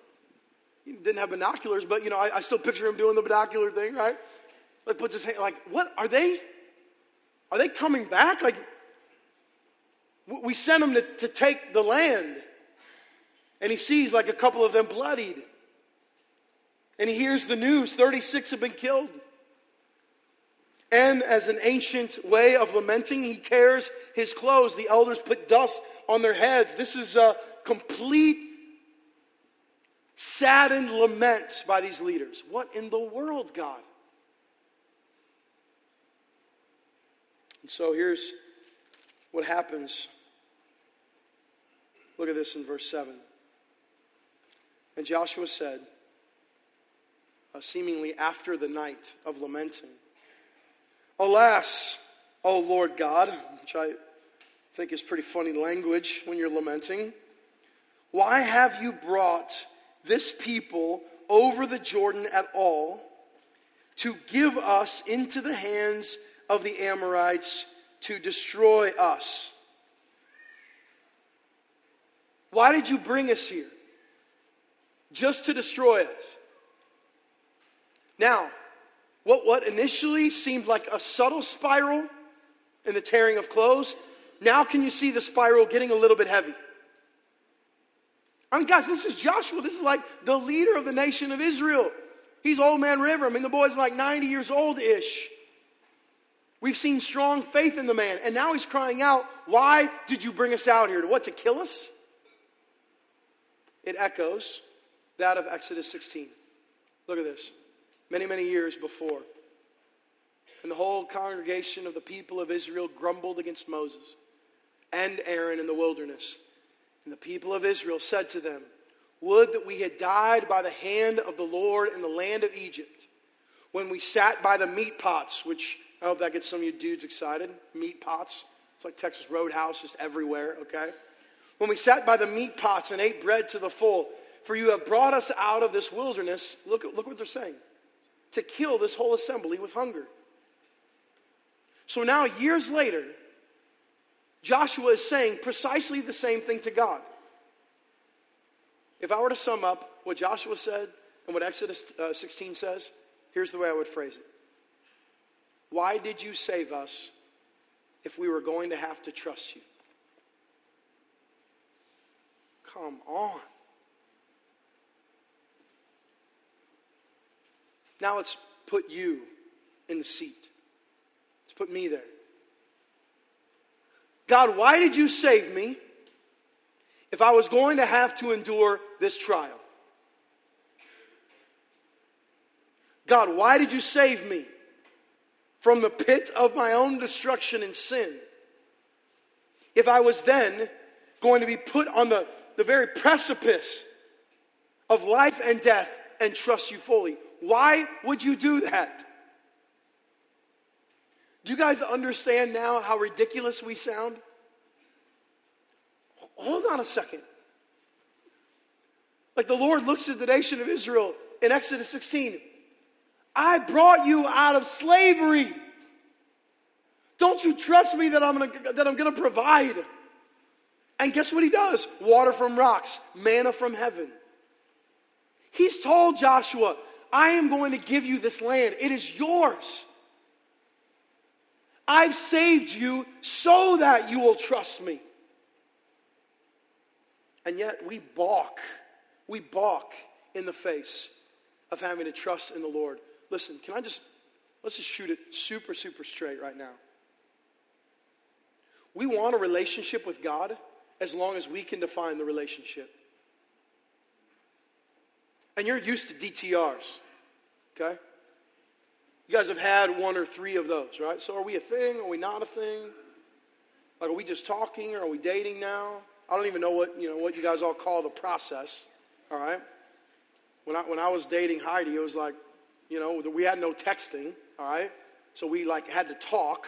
[SPEAKER 1] he didn't have binoculars, but you know, I, I still picture him doing the binocular thing, right? Like puts his hand, like, what are they? Are they coming back? Like, we sent him to, to take the land. And he sees like a couple of them bloodied. And he hears the news 36 have been killed. And as an ancient way of lamenting, he tears his clothes. The elders put dust on their heads. This is a complete saddened laments by these leaders. What in the world, God? And so here's what happens Look at this in verse 7. And Joshua said, uh, seemingly after the night of lamenting, Alas, O Lord God, which I think is pretty funny language when you're lamenting, why have you brought this people over the Jordan at all to give us into the hands of the Amorites to destroy us? Why did you bring us here? Just to destroy us. Now, what, what initially seemed like a subtle spiral in the tearing of clothes, now can you see the spiral getting a little bit heavy? I mean, guys, this is Joshua. This is like the leader of the nation of Israel. He's Old Man River. I mean, the boy's like 90 years old ish. We've seen strong faith in the man. And now he's crying out, Why did you bring us out here? To what? To kill us? it echoes that of Exodus 16. Look at this. many, many years before. And the whole congregation of the people of Israel grumbled against Moses and Aaron in the wilderness. And the people of Israel said to them, Would that we had died by the hand of the Lord in the land of Egypt, when we sat by the meat pots, which I hope that gets some of you dudes excited. Meat pots. It's like Texas Roadhouse, just everywhere, okay? When we sat by the meat pots and ate bread to the full, for you have brought us out of this wilderness, look, look what they're saying, to kill this whole assembly with hunger. So now, years later, Joshua is saying precisely the same thing to God. If I were to sum up what Joshua said and what Exodus uh, 16 says, here's the way I would phrase it Why did you save us if we were going to have to trust you? Come on. Now let's put you in the seat. Let's put me there. God, why did you save me if I was going to have to endure this trial? God, why did you save me from the pit of my own destruction and sin if I was then going to be put on the, the very precipice of life and death and trust you fully? Why would you do that? Do you guys understand now how ridiculous we sound? Hold on a second. Like the Lord looks at the nation of Israel in Exodus 16. I brought you out of slavery. Don't you trust me that I'm gonna, that I'm gonna provide? And guess what he does? Water from rocks, manna from heaven. He's told Joshua, I am going to give you this land. It is yours. I've saved you so that you will trust me. And yet we balk. We balk in the face of having to trust in the Lord. Listen, can I just, let's just shoot it super, super straight right now. We want a relationship with God as long as we can define the relationship. And you're used to DTRs, okay? You guys have had one or three of those, right? So are we a thing? Are we not a thing? Like, are we just talking or are we dating now? I don't even know what, you know, what you guys all call the process, all right? When I, when I was dating Heidi, it was like, you know, we had no texting, all right? So we like had to talk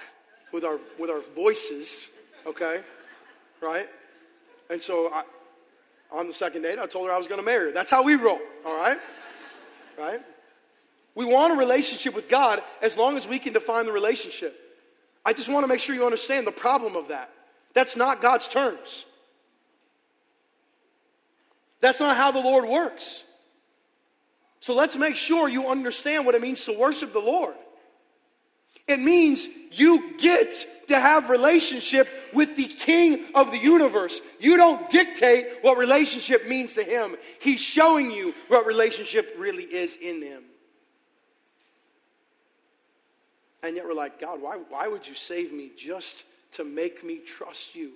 [SPEAKER 1] with our, with our voices, okay? Right? And so I, on the second date, I told her I was going to marry her. That's how we roll, all right? Right? We want a relationship with God as long as we can define the relationship. I just want to make sure you understand the problem of that. That's not God's terms. That's not how the Lord works. So let's make sure you understand what it means to worship the Lord. It means you get to have relationship with the king of the universe. You don't dictate what relationship means to him. He's showing you what relationship really is in him. And yet we're like, God, why, why would you save me just to make me trust you?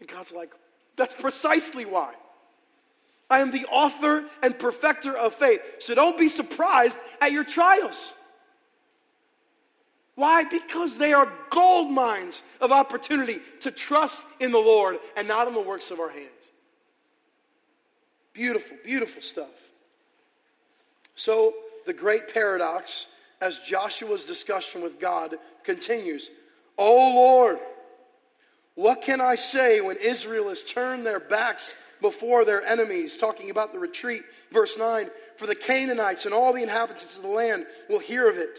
[SPEAKER 1] And God's like, that's precisely why. I am the author and perfecter of faith. So don't be surprised at your trials. Why? Because they are gold mines of opportunity to trust in the Lord and not in the works of our hands. Beautiful, beautiful stuff. So, the great paradox as Joshua's discussion with God continues Oh Lord, what can I say when Israel has turned their backs before their enemies? Talking about the retreat. Verse 9 For the Canaanites and all the inhabitants of the land will hear of it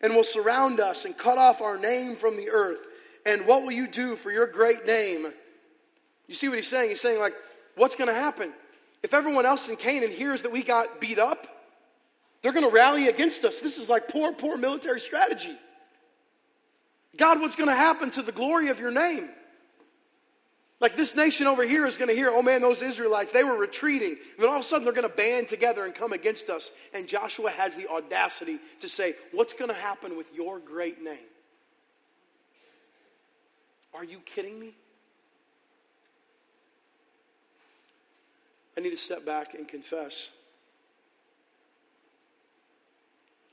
[SPEAKER 1] and will surround us and cut off our name from the earth. And what will you do for your great name? You see what he's saying? He's saying, like, what's going to happen? If everyone else in Canaan hears that we got beat up, they're going to rally against us. This is like poor, poor military strategy. God, what's going to happen to the glory of your name? Like this nation over here is going to hear, oh man, those Israelites, they were retreating. And then all of a sudden they're going to band together and come against us. And Joshua has the audacity to say, what's going to happen with your great name? Are you kidding me? I need to step back and confess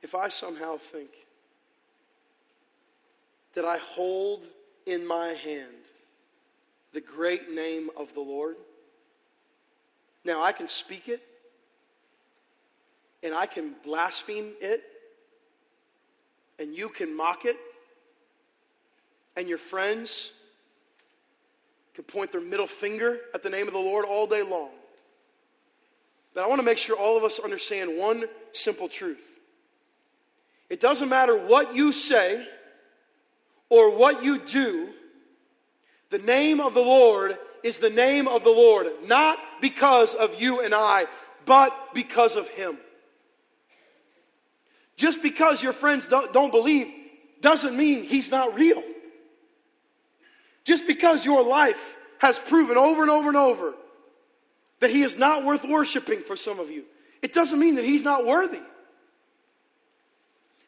[SPEAKER 1] if I somehow think that I hold in my hand the great name of the Lord, now I can speak it and I can blaspheme it and you can mock it and your friends can point their middle finger at the name of the Lord all day long. But I want to make sure all of us understand one simple truth. It doesn't matter what you say or what you do, the name of the Lord is the name of the Lord, not because of you and I, but because of Him. Just because your friends don't, don't believe doesn't mean He's not real. Just because your life has proven over and over and over that he is not worth worshiping for some of you, it doesn't mean that he's not worthy.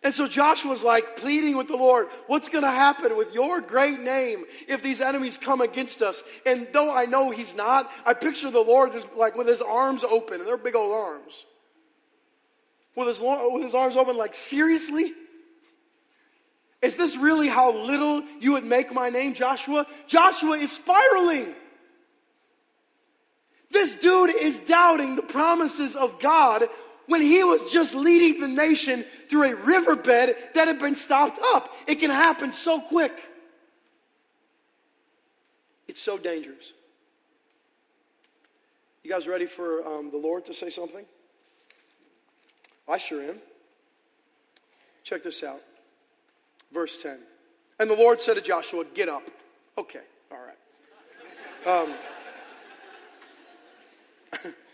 [SPEAKER 1] And so Joshua's like pleading with the Lord, what's going to happen with your great name if these enemies come against us? And though I know he's not, I picture the Lord just like with his arms open, and they're big old arms. With his, with his arms open, like, seriously? Is this really how little you would make my name, Joshua? Joshua is spiraling. This dude is doubting the promises of God when he was just leading the nation through a riverbed that had been stopped up. It can happen so quick. It's so dangerous. You guys ready for um, the Lord to say something? I sure am. Check this out. Verse 10. And the Lord said to Joshua, Get up. Okay, all right. Um,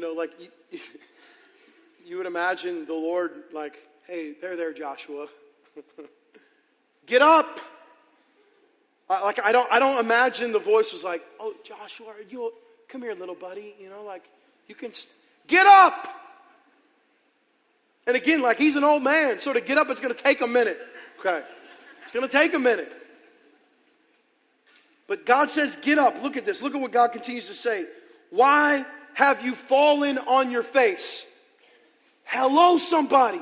[SPEAKER 1] you know, like you, you would imagine the Lord, like, hey, there, there, Joshua. Get up. like I don't, I don't imagine the voice was like, "Oh, Joshua, are you? Come here, little buddy. You know, like you can st- get up." And again, like he's an old man, so to get up, it's going to take a minute. Okay. It's going to take a minute. But God says, Get up. Look at this. Look at what God continues to say. Why have you fallen on your face? Hello, somebody.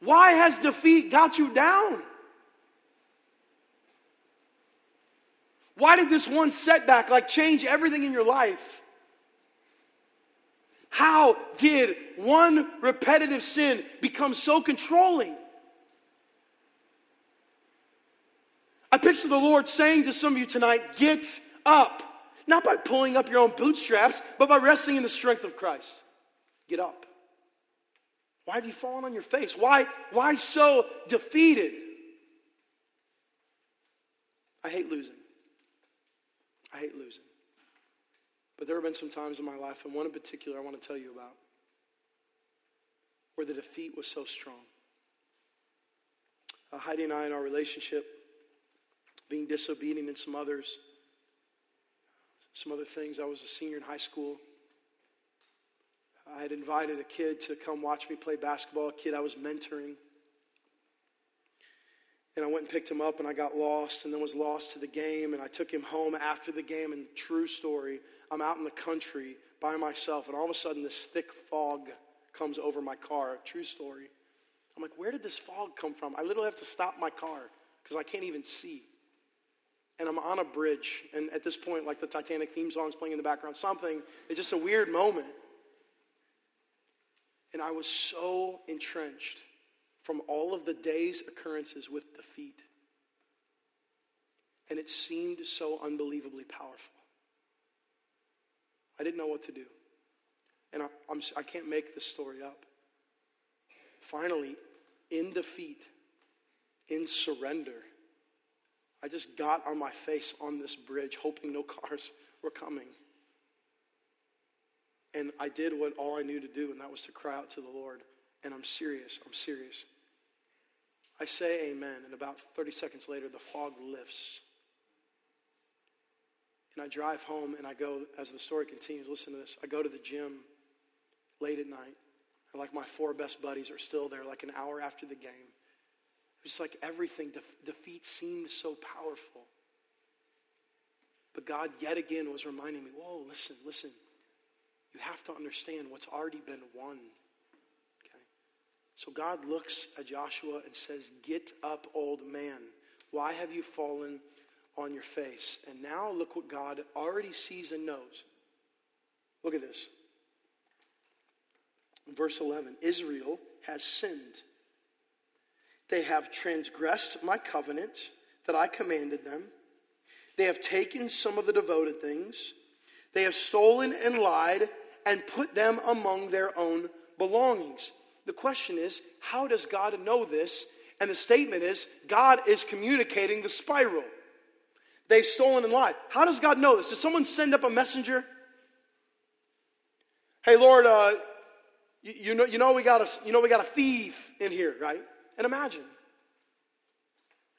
[SPEAKER 1] Why has defeat got you down? Why did this one setback like change everything in your life? How did one repetitive sin become so controlling? I picture the Lord saying to some of you tonight, Get up. Not by pulling up your own bootstraps, but by resting in the strength of Christ. Get up. Why have you fallen on your face? Why, why so defeated? I hate losing. I hate losing. But there have been some times in my life, and one in particular I want to tell you about, where the defeat was so strong. Uh, Heidi and I, in our relationship, being disobedient in some others, some other things. I was a senior in high school. I had invited a kid to come watch me play basketball, a kid I was mentoring. And I went and picked him up, and I got lost, and then was lost to the game. And I took him home after the game. And true story, I'm out in the country by myself, and all of a sudden, this thick fog comes over my car. True story. I'm like, where did this fog come from? I literally have to stop my car because I can't even see. And I'm on a bridge, and at this point, like the Titanic theme song is playing in the background, something. It's just a weird moment. And I was so entrenched from all of the day's occurrences with defeat. And it seemed so unbelievably powerful. I didn't know what to do. And I, I'm, I can't make this story up. Finally, in defeat, in surrender, I just got on my face on this bridge, hoping no cars were coming. And I did what all I knew to do, and that was to cry out to the Lord. And I'm serious. I'm serious. I say amen, and about 30 seconds later, the fog lifts. And I drive home, and I go, as the story continues, listen to this. I go to the gym late at night, and like my four best buddies are still there, like an hour after the game. It's like everything, the defeat seemed so powerful. But God yet again was reminding me, whoa, listen, listen. You have to understand what's already been won. Okay? So God looks at Joshua and says, Get up, old man. Why have you fallen on your face? And now look what God already sees and knows. Look at this. verse 11 Israel has sinned. They have transgressed my covenant that I commanded them. They have taken some of the devoted things. They have stolen and lied and put them among their own belongings. The question is, how does God know this? And the statement is, God is communicating the spiral. They've stolen and lied. How does God know this? Does someone send up a messenger? Hey, Lord, uh, you, you, know, you, know we got a, you know we got a thief in here, right? And imagine.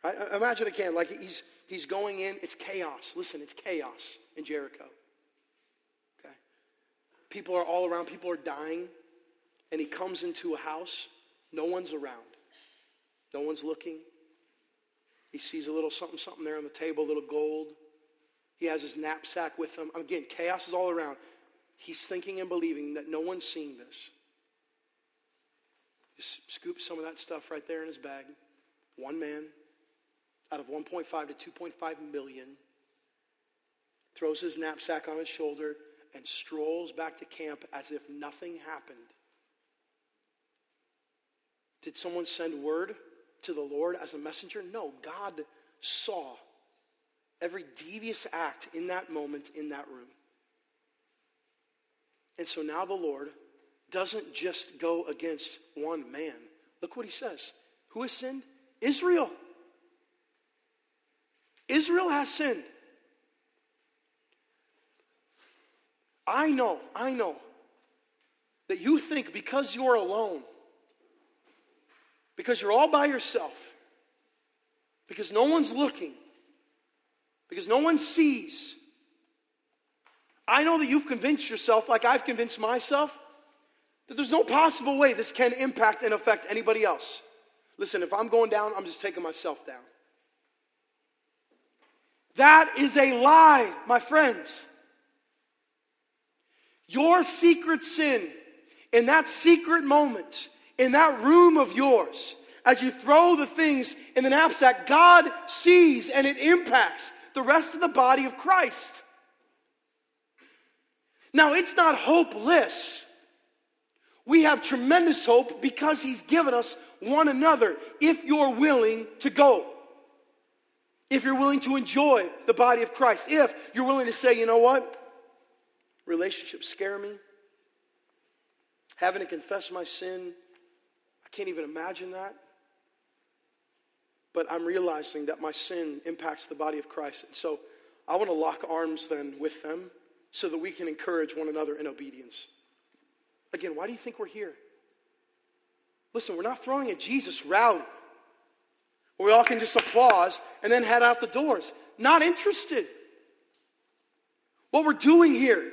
[SPEAKER 1] Right? Imagine again, like he's, he's going in, it's chaos. Listen, it's chaos in Jericho. Okay? People are all around, people are dying, and he comes into a house. No one's around, no one's looking. He sees a little something, something there on the table, a little gold. He has his knapsack with him. Again, chaos is all around. He's thinking and believing that no one's seeing this. Just scoops some of that stuff right there in his bag. One man out of 1.5 to 2.5 million throws his knapsack on his shoulder, and strolls back to camp as if nothing happened. Did someone send word to the Lord as a messenger? No, God saw every devious act in that moment in that room. And so now the Lord doesn't just go against one man. Look what he says. Who has sinned? Israel. Israel has sinned. I know, I know that you think because you're alone, because you're all by yourself, because no one's looking, because no one sees. I know that you've convinced yourself, like I've convinced myself, that there's no possible way this can impact and affect anybody else. Listen, if I'm going down, I'm just taking myself down. That is a lie, my friends. Your secret sin in that secret moment, in that room of yours, as you throw the things in the knapsack, God sees and it impacts the rest of the body of Christ. Now, it's not hopeless. We have tremendous hope because He's given us one another if you're willing to go. If you're willing to enjoy the body of Christ. If you're willing to say, you know what? Relationships scare me. Having to confess my sin, I can't even imagine that. But I'm realizing that my sin impacts the body of Christ. And so I want to lock arms then with them so that we can encourage one another in obedience. Again, why do you think we're here? Listen, we're not throwing a Jesus rally where we all can just applause and then head out the doors. Not interested. What we're doing here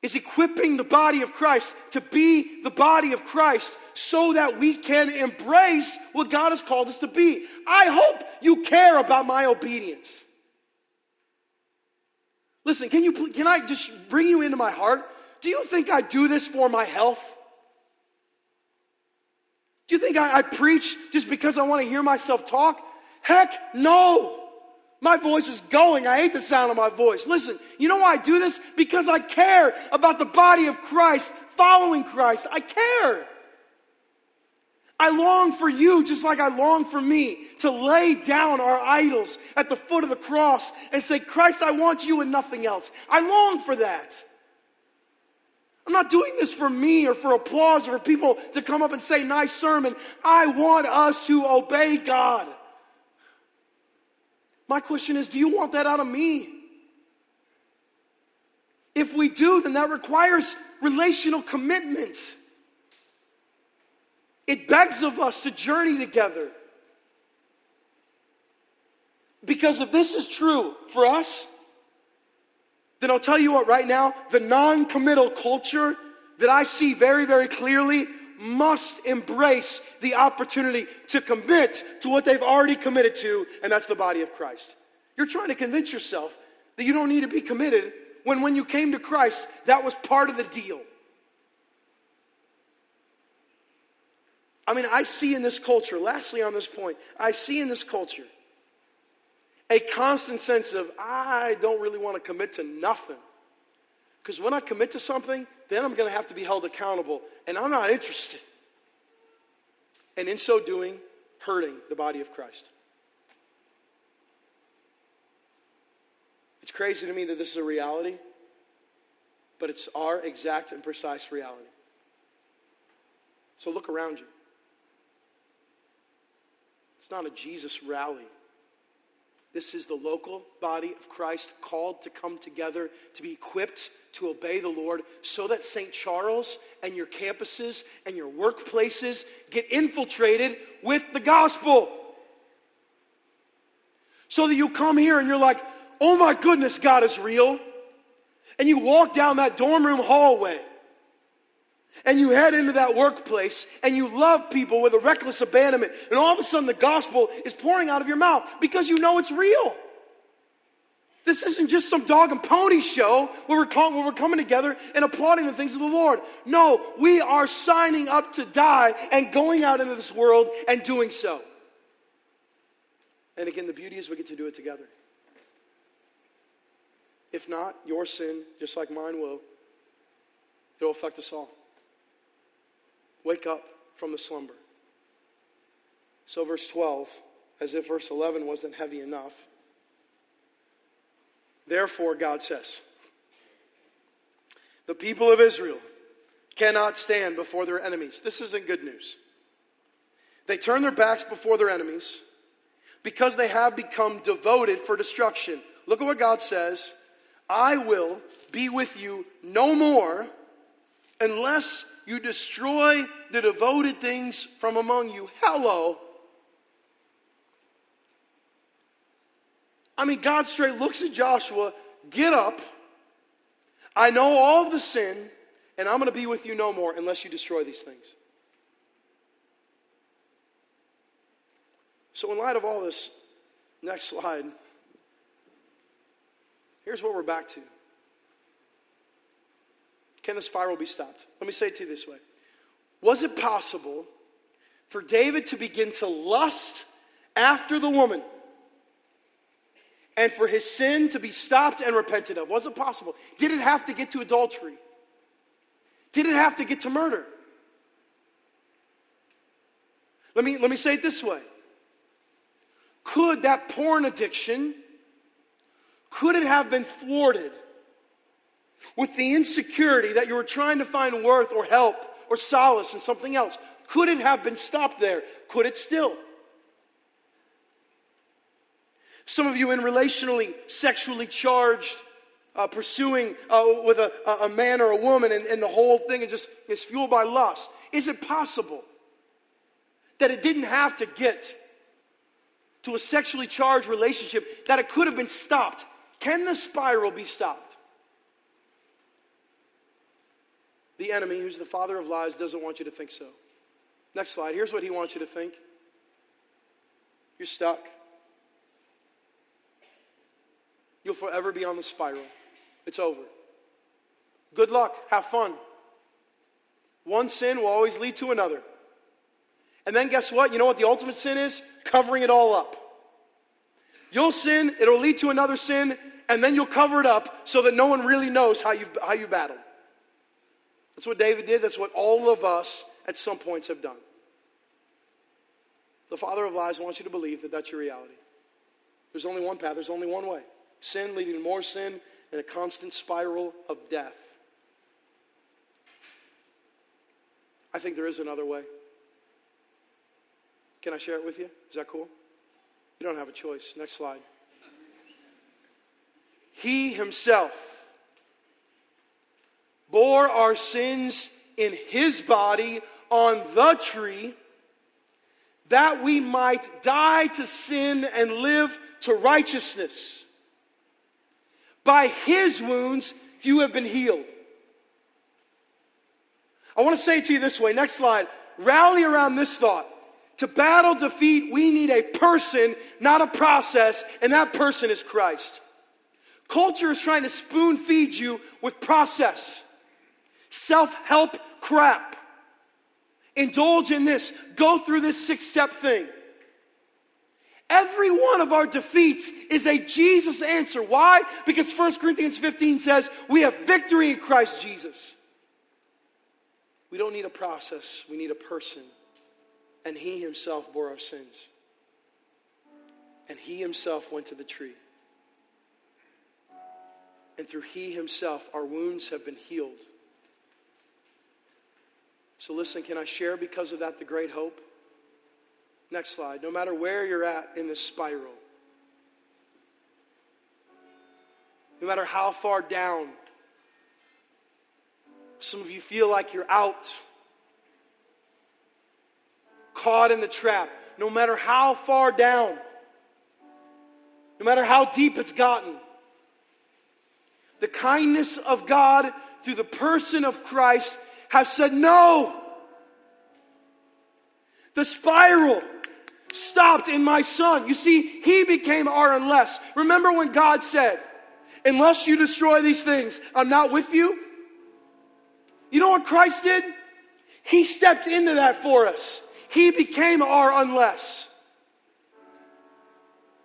[SPEAKER 1] is equipping the body of Christ to be the body of Christ so that we can embrace what God has called us to be. I hope you care about my obedience. Listen, can you can I just bring you into my heart? Do you think I do this for my health? Do you think I, I preach just because I want to hear myself talk? Heck no. My voice is going. I hate the sound of my voice. Listen, you know why I do this? Because I care about the body of Christ, following Christ. I care. I long for you just like I long for me to lay down our idols at the foot of the cross and say, Christ, I want you and nothing else. I long for that. I'm not doing this for me or for applause or for people to come up and say, nice sermon. I want us to obey God. My question is do you want that out of me? If we do, then that requires relational commitment. It begs of us to journey together. Because if this is true for us, then I'll tell you what, right now, the non committal culture that I see very, very clearly must embrace the opportunity to commit to what they've already committed to, and that's the body of Christ. You're trying to convince yourself that you don't need to be committed when when you came to Christ, that was part of the deal. I mean, I see in this culture, lastly on this point, I see in this culture a constant sense of, I don't really want to commit to nothing. Because when I commit to something, then I'm going to have to be held accountable, and I'm not interested. And in so doing, hurting the body of Christ. It's crazy to me that this is a reality, but it's our exact and precise reality. So look around you. It's not a Jesus rally. This is the local body of Christ called to come together to be equipped to obey the Lord so that St. Charles and your campuses and your workplaces get infiltrated with the gospel. So that you come here and you're like, oh my goodness, God is real. And you walk down that dorm room hallway and you head into that workplace and you love people with a reckless abandonment, and all of a sudden the gospel is pouring out of your mouth because you know it's real. This isn't just some dog and pony show where we're, where we're coming together and applauding the things of the Lord. No, we are signing up to die and going out into this world and doing so. And again, the beauty is we get to do it together. If not, your sin, just like mine will, it'll affect us all. Wake up from the slumber. So, verse 12, as if verse 11 wasn't heavy enough. Therefore, God says, the people of Israel cannot stand before their enemies. This isn't good news. They turn their backs before their enemies because they have become devoted for destruction. Look at what God says I will be with you no more unless you destroy the devoted things from among you. Hello. I mean, God straight looks at Joshua, get up. I know all the sin, and I'm going to be with you no more unless you destroy these things. So, in light of all this, next slide, here's what we're back to. Can the spiral be stopped? Let me say it to you this way Was it possible for David to begin to lust after the woman and for his sin to be stopped and repented of? Was it possible? Did it have to get to adultery? Did it have to get to murder? Let me, let me say it this way. Could that porn addiction, could it have been thwarted with the insecurity that you were trying to find worth or help or solace in something else? Could it have been stopped there? Could it still? Some of you in relationally, sexually charged, uh, pursuing uh, with a, a, man or a woman, and, and the whole thing is just is fueled by lust. Is it possible that it didn't have to get to a sexually charged relationship, that it could have been stopped? Can the spiral be stopped? The enemy, who's the father of lies, doesn't want you to think so. Next slide. Here's what he wants you to think you're stuck. You'll forever be on the spiral. It's over. Good luck. Have fun. One sin will always lead to another. And then guess what? You know what the ultimate sin is? Covering it all up. You'll sin, it'll lead to another sin, and then you'll cover it up so that no one really knows how you how you battled. That's what David did. That's what all of us at some points have done. The father of lies wants you to believe that that's your reality. There's only one path, there's only one way sin leading to more sin and a constant spiral of death. I think there is another way. Can I share it with you? Is that cool? You don't have a choice. Next slide. He himself bore our sins in his body on the tree, that we might die to sin and live to righteousness. By his wounds, you have been healed. I want to say to you this way. Next slide. Rally around this thought. To battle defeat, we need a person, not a process, and that person is Christ. Culture is trying to spoon feed you with process, self help crap. Indulge in this, go through this six step thing. Every one of our defeats is a Jesus answer. Why? Because 1 Corinthians 15 says we have victory in Christ Jesus. We don't need a process, we need a person. And He Himself bore our sins. And He Himself went to the tree. And through He Himself, our wounds have been healed. So, listen, can I share because of that the great hope? Next slide. No matter where you're at in this spiral, no matter how far down, some of you feel like you're out, caught in the trap, no matter how far down, no matter how deep it's gotten. The kindness of God through the person of Christ has said no. The spiral stopped in my son. You see, he became our unless. Remember when God said, Unless you destroy these things, I'm not with you? You know what Christ did? He stepped into that for us. He became our unless.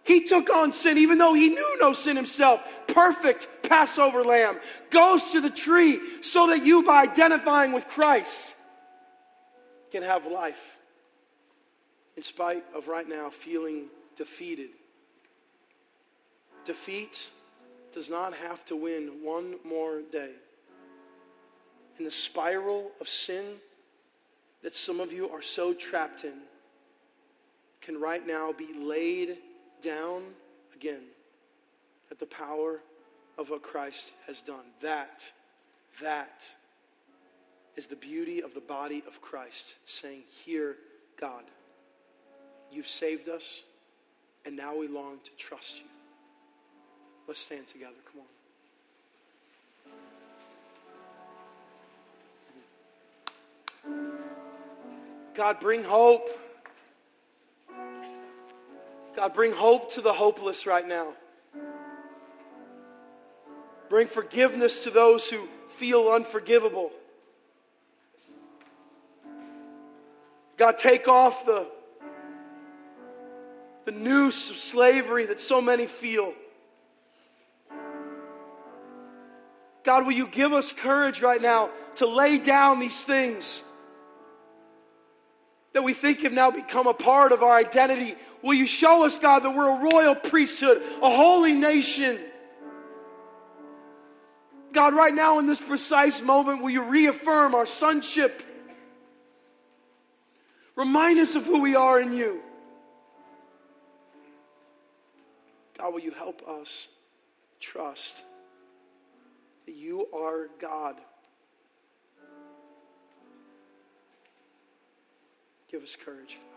[SPEAKER 1] He took on sin even though he knew no sin himself. Perfect Passover lamb goes to the tree so that you, by identifying with Christ, can have life in spite of right now feeling defeated. Defeat does not have to win one more day. In the spiral of sin that some of you are so trapped in, can right now be laid down again at the power of what Christ has done. That, that is the beauty of the body of Christ saying, Hear God. You've saved us, and now we long to trust you. Let's stand together. Come on. God, bring hope. God, bring hope to the hopeless right now. Bring forgiveness to those who feel unforgivable. God, take off the the noose of slavery that so many feel. God, will you give us courage right now to lay down these things that we think have now become a part of our identity? Will you show us, God, that we're a royal priesthood, a holy nation? God, right now in this precise moment, will you reaffirm our sonship? Remind us of who we are in you. God, will you help us trust that you are God? Give us courage, Father.